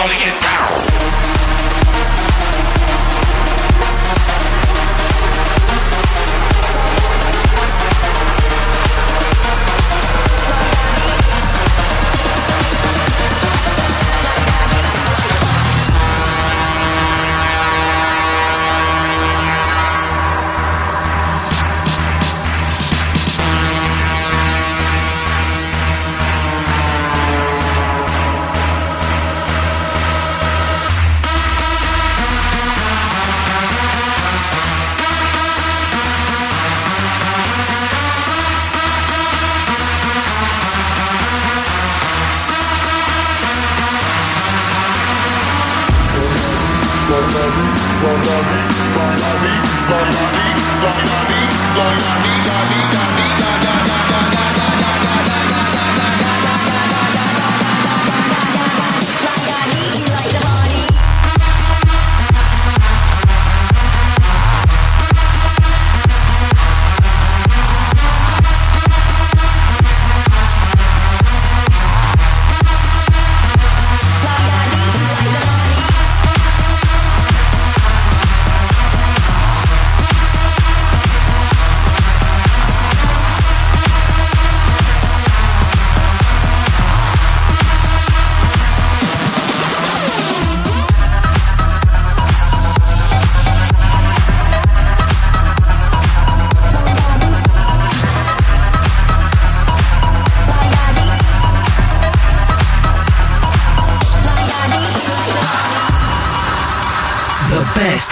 gonna get it.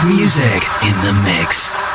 Music in the mix.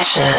Session.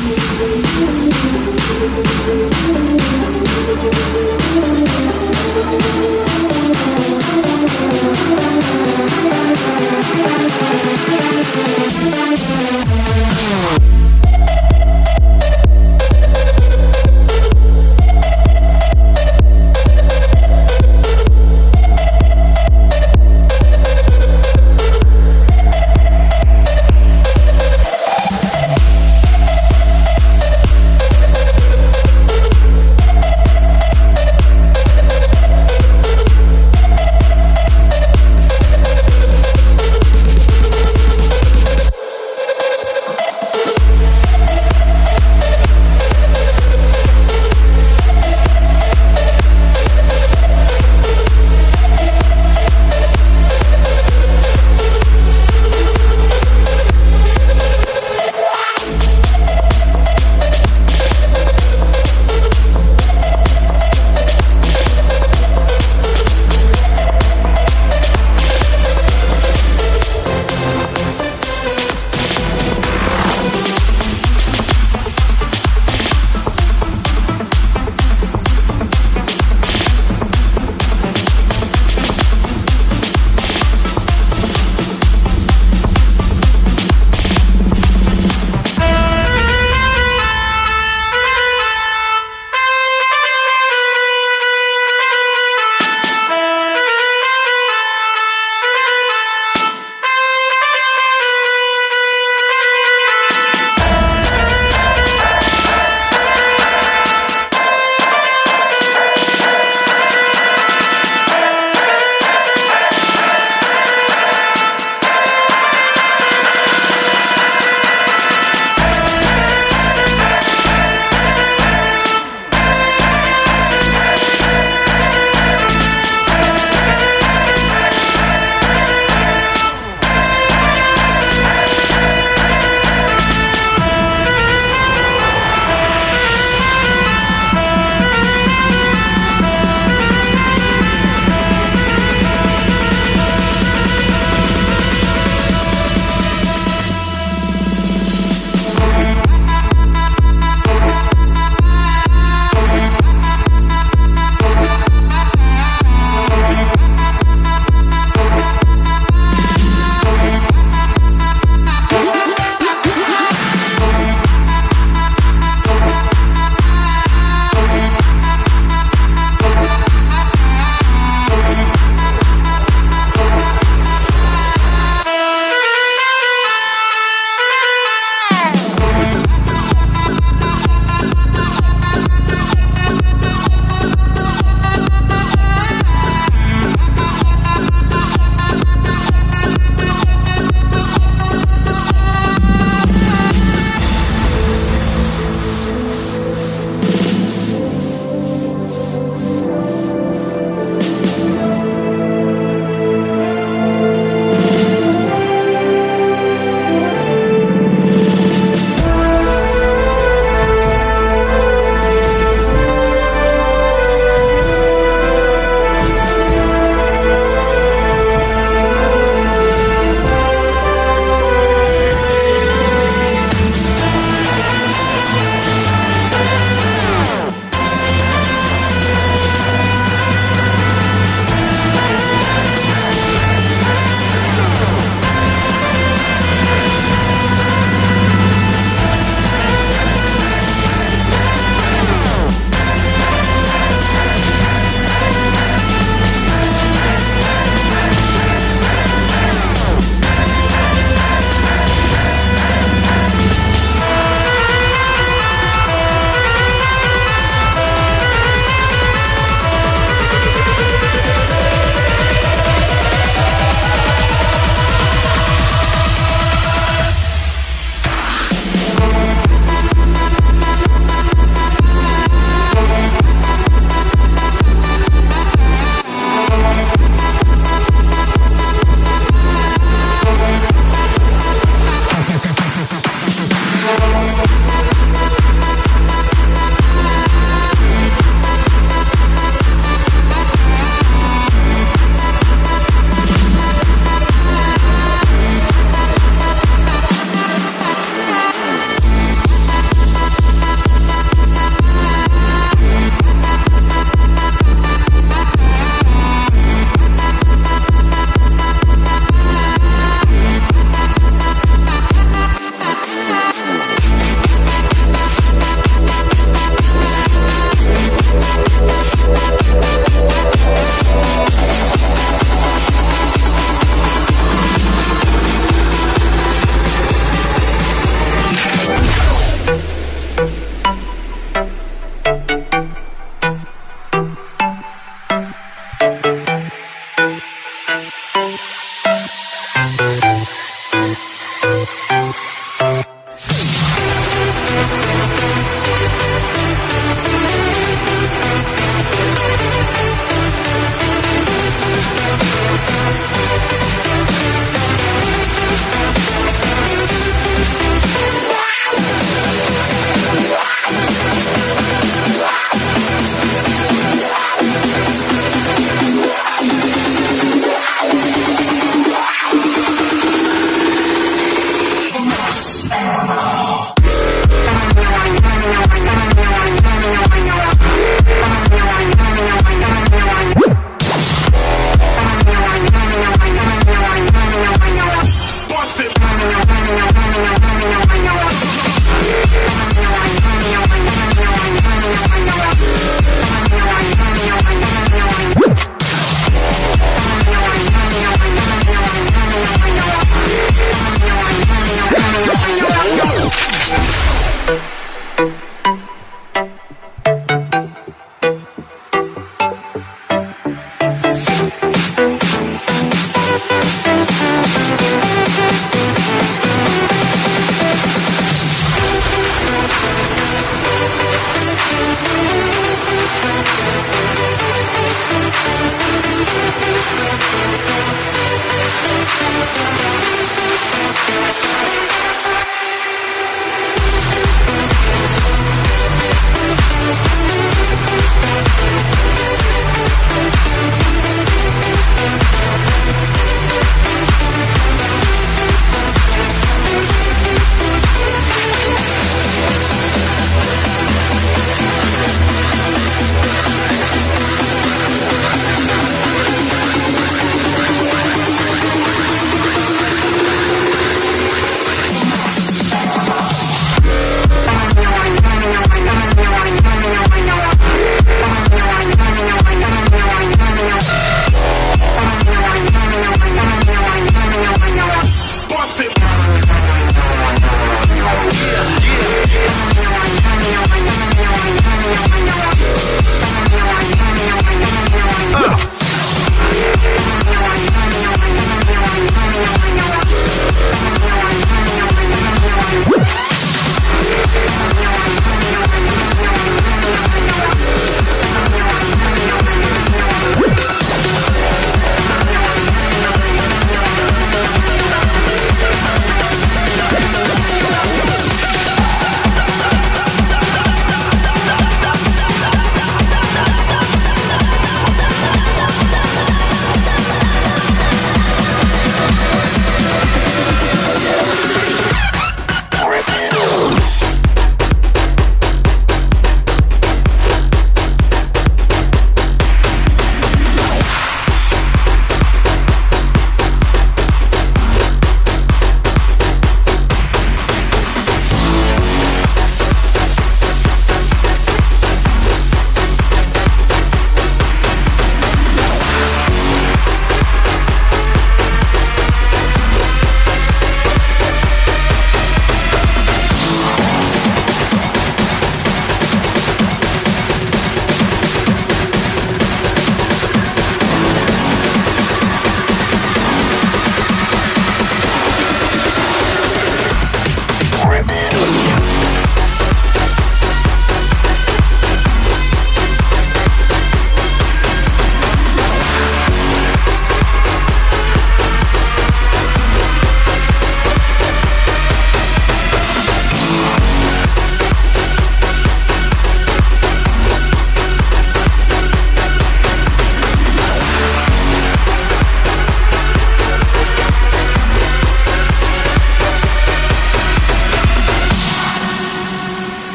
Thank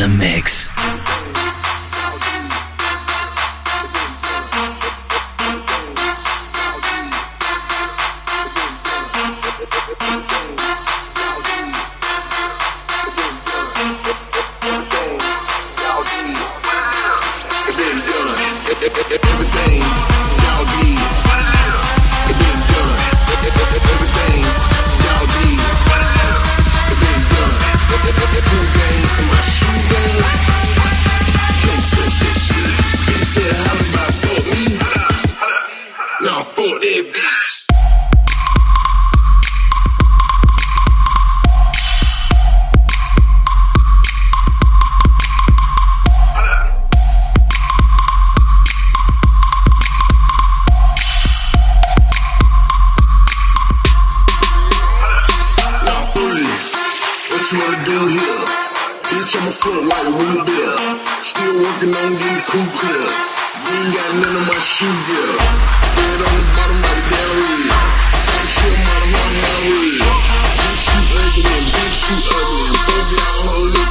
the mix. Do here. Bitch, I'ma like real deal. Still working on getting cool clear. Ain't got none of my shoe gear. Dead on the bottom like dairy. Some shit I'm out of my memory. Bitch, you ugly, bitch, you ugly. Both y'all hoes look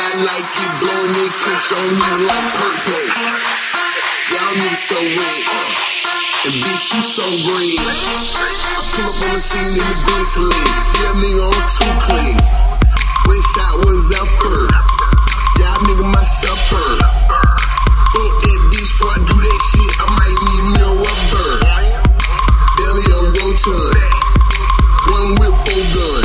I like it, blowing it, kush on you like perfect. Y'all need so wet, uh, and bitch you so green. I pull up on the scene in the Bentley, yeah nigga on too clean. West side was upper, y'all nigga my supper. Fuck that bitch before I do that shit, I might need me a rubber. Belly on go one whip, four gun.